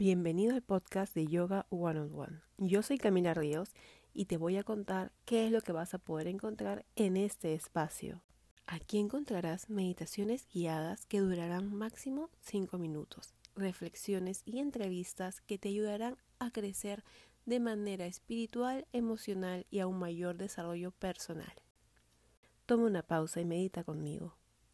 Bienvenido al podcast de Yoga One on One. Yo soy Camila Ríos y te voy a contar qué es lo que vas a poder encontrar en este espacio. Aquí encontrarás meditaciones guiadas que durarán máximo 5 minutos, reflexiones y entrevistas que te ayudarán a crecer de manera espiritual, emocional y a un mayor desarrollo personal. Toma una pausa y medita conmigo.